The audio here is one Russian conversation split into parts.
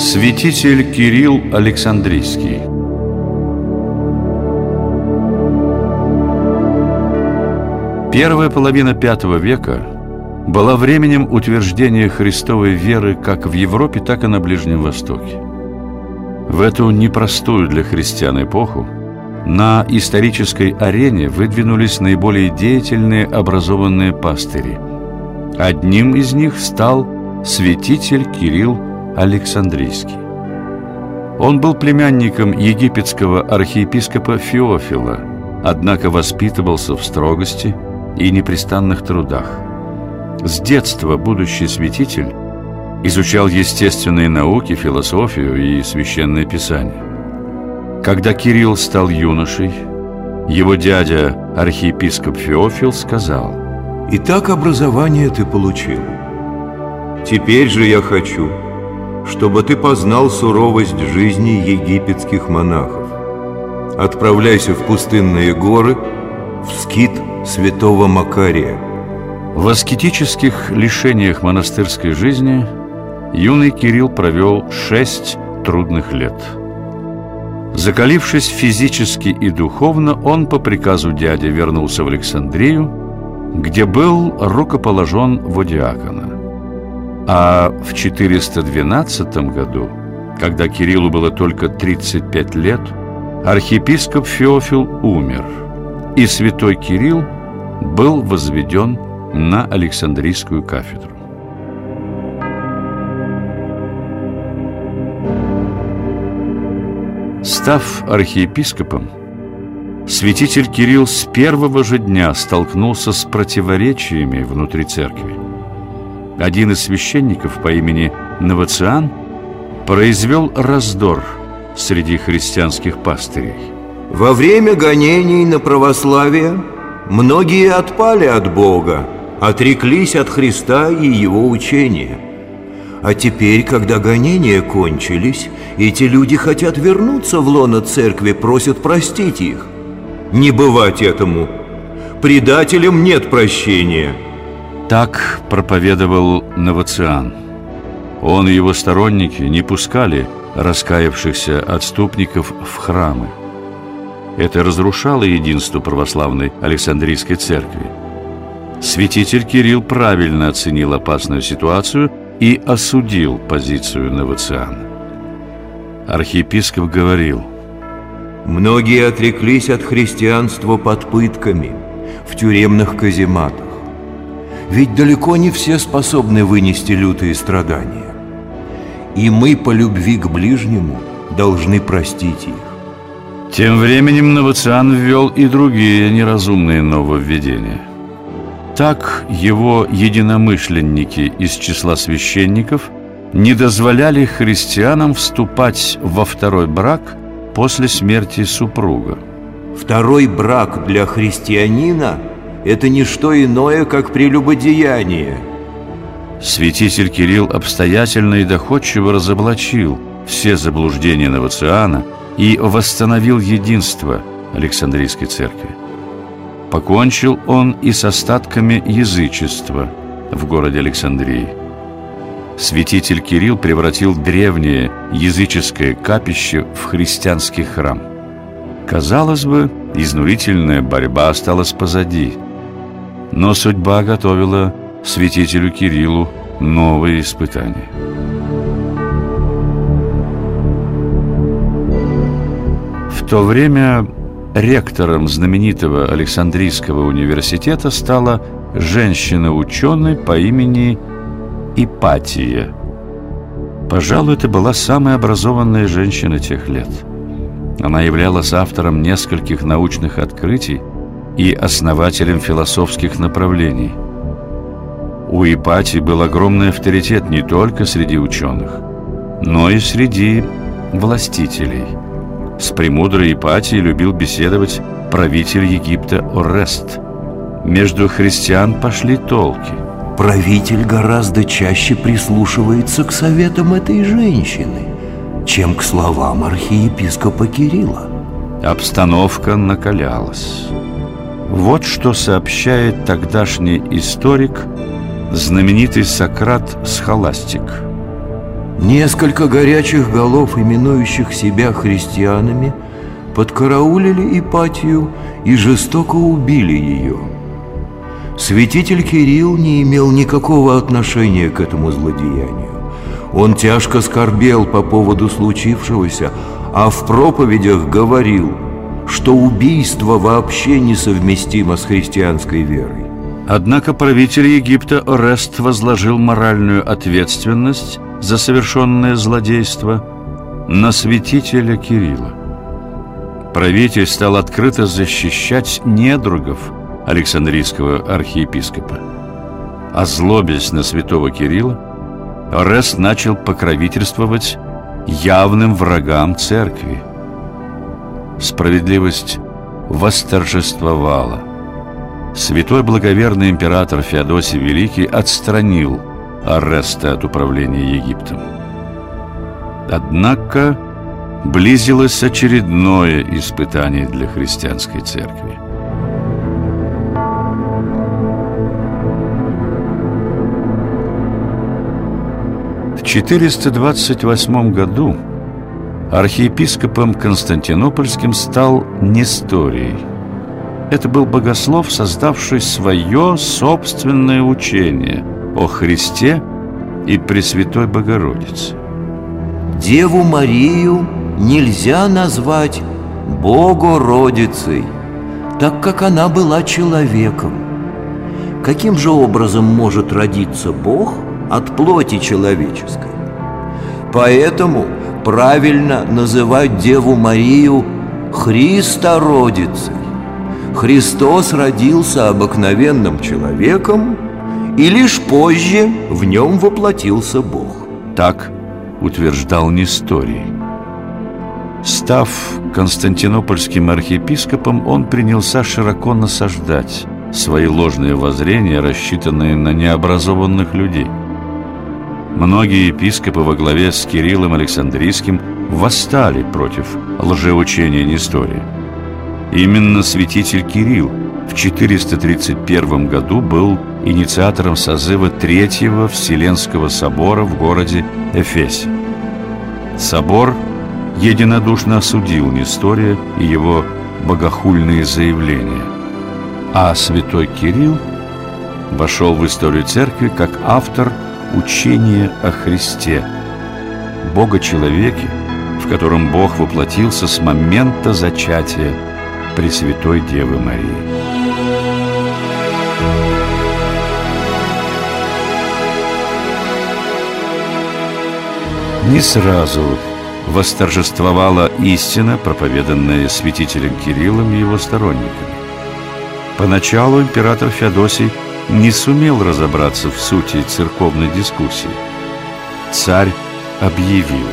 Святитель Кирилл Александрийский Первая половина V века была временем утверждения христовой веры как в Европе, так и на Ближнем Востоке. В эту непростую для христиан эпоху на исторической арене выдвинулись наиболее деятельные образованные пастыри. Одним из них стал святитель Кирилл Александрийский. Он был племянником египетского архиепископа Феофила, однако воспитывался в строгости и непрестанных трудах. С детства будущий святитель изучал естественные науки, философию и священное писание. Когда Кирилл стал юношей, его дядя, архиепископ Феофил, сказал «Итак, образование ты получил. Теперь же я хочу, чтобы ты познал суровость жизни египетских монахов. Отправляйся в пустынные горы, в скит святого Макария». В аскетических лишениях монастырской жизни юный Кирилл провел шесть трудных лет. Закалившись физически и духовно, он по приказу дяди вернулся в Александрию, где был рукоположен в Одиакона. А в 412 году, когда Кириллу было только 35 лет, архиепископ Феофил умер, и святой Кирилл был возведен на Александрийскую кафедру. Став архиепископом, святитель Кирилл с первого же дня столкнулся с противоречиями внутри церкви. Один из священников по имени Новациан произвел раздор среди христианских пастырей. Во время гонений на православие многие отпали от Бога, отреклись от Христа и Его учения – а теперь, когда гонения кончились, эти люди хотят вернуться в лоно церкви, просят простить их. Не бывать этому. Предателям нет прощения. Так проповедовал Новациан. Он и его сторонники не пускали раскаявшихся отступников в храмы. Это разрушало единство православной Александрийской церкви. Святитель Кирилл правильно оценил опасную ситуацию и осудил позицию Новоциана. Архиепископ говорил, «Многие отреклись от христианства под пытками, в тюремных казематах. Ведь далеко не все способны вынести лютые страдания. И мы по любви к ближнему должны простить их. Тем временем Новоциан ввел и другие неразумные нововведения. Так его единомышленники из числа священников не дозволяли христианам вступать во второй брак после смерти супруга. Второй брак для христианина – это не что иное, как прелюбодеяние. Святитель Кирилл обстоятельно и доходчиво разоблачил все заблуждения Новоциана и восстановил единство Александрийской церкви. Покончил он и с остатками язычества в городе Александрии. Святитель Кирилл превратил древнее языческое капище в христианский храм. Казалось бы, изнурительная борьба осталась позади. Но судьба готовила святителю Кириллу новые испытания. В то время Ректором знаменитого Александрийского университета стала женщина-ученый по имени Ипатия. Пожалуй, это была самая образованная женщина тех лет. Она являлась автором нескольких научных открытий и основателем философских направлений. У Ипатии был огромный авторитет не только среди ученых, но и среди властителей – с премудрой Ипатией любил беседовать правитель Египта Орест. Между христиан пошли толки. Правитель гораздо чаще прислушивается к советам этой женщины, чем к словам архиепископа Кирилла. Обстановка накалялась. Вот что сообщает тогдашний историк, знаменитый Сократ Схоластик. Несколько горячих голов, именующих себя христианами, подкараулили Ипатию и жестоко убили ее. Святитель Кирилл не имел никакого отношения к этому злодеянию. Он тяжко скорбел по поводу случившегося, а в проповедях говорил, что убийство вообще несовместимо с христианской верой. Однако правитель Египта Орест возложил моральную ответственность за совершенное злодейство на святителя Кирилла. Правитель стал открыто защищать недругов Александрийского архиепископа. Озлобясь на святого Кирилла, Орест начал покровительствовать явным врагам церкви. Справедливость восторжествовала. Святой благоверный император Феодосий Великий отстранил Ареста от управления Египтом. Однако близилось очередное испытание для христианской церкви. В 428 году архиепископом Константинопольским стал Несторий. Это был богослов, создавший свое собственное учение о Христе и Пресвятой Богородице. Деву Марию нельзя назвать Богородицей, так как она была человеком. Каким же образом может родиться Бог от плоти человеческой? Поэтому правильно называть Деву Марию Христородицей. Христос родился обыкновенным человеком, и лишь позже в нем воплотился Бог. Так утверждал Несторий. Став константинопольским архиепископом, он принялся широко насаждать свои ложные воззрения, рассчитанные на необразованных людей. Многие епископы во главе с Кириллом Александрийским восстали против лжеучения Нестория. Именно святитель Кирилл в 431 году был инициатором созыва Третьего Вселенского собора в городе Эфесе. Собор единодушно осудил Нестория и его богохульные заявления, а святой Кирилл вошел в историю церкви как автор учения о Христе, Бога-человеке, в котором Бог воплотился с момента зачатия Пресвятой Девы Марии. Не сразу восторжествовала истина, проповеданная святителем Кириллом и его сторонниками. Поначалу император Феодосий не сумел разобраться в сути церковной дискуссии. Царь объявил.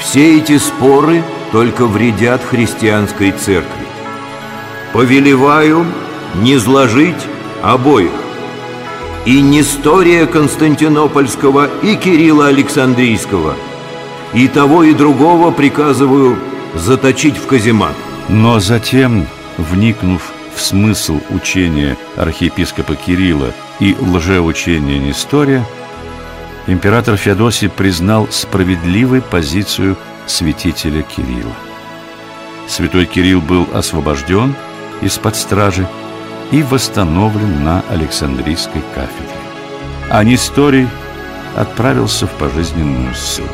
Все эти споры только вредят христианской церкви. Повелеваю не сложить обоих и Нестория Константинопольского, и Кирилла Александрийского. И того, и другого приказываю заточить в каземат. Но затем, вникнув в смысл учения архиепископа Кирилла и лжеучения Нестория, император Феодосий признал справедливой позицию святителя Кирилла. Святой Кирилл был освобожден из-под стражи и восстановлен на Александрийской кафедре. А Несторий отправился в пожизненную ссылку.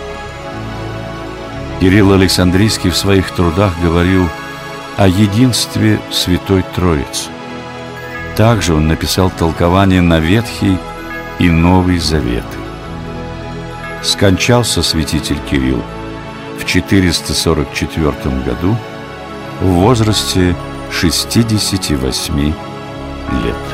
Кирилл Александрийский в своих трудах говорил о единстве Святой Троицы. Также он написал толкование на Ветхий и Новый Заветы. Скончался святитель Кирилл в 444 году в возрасте 68 лет.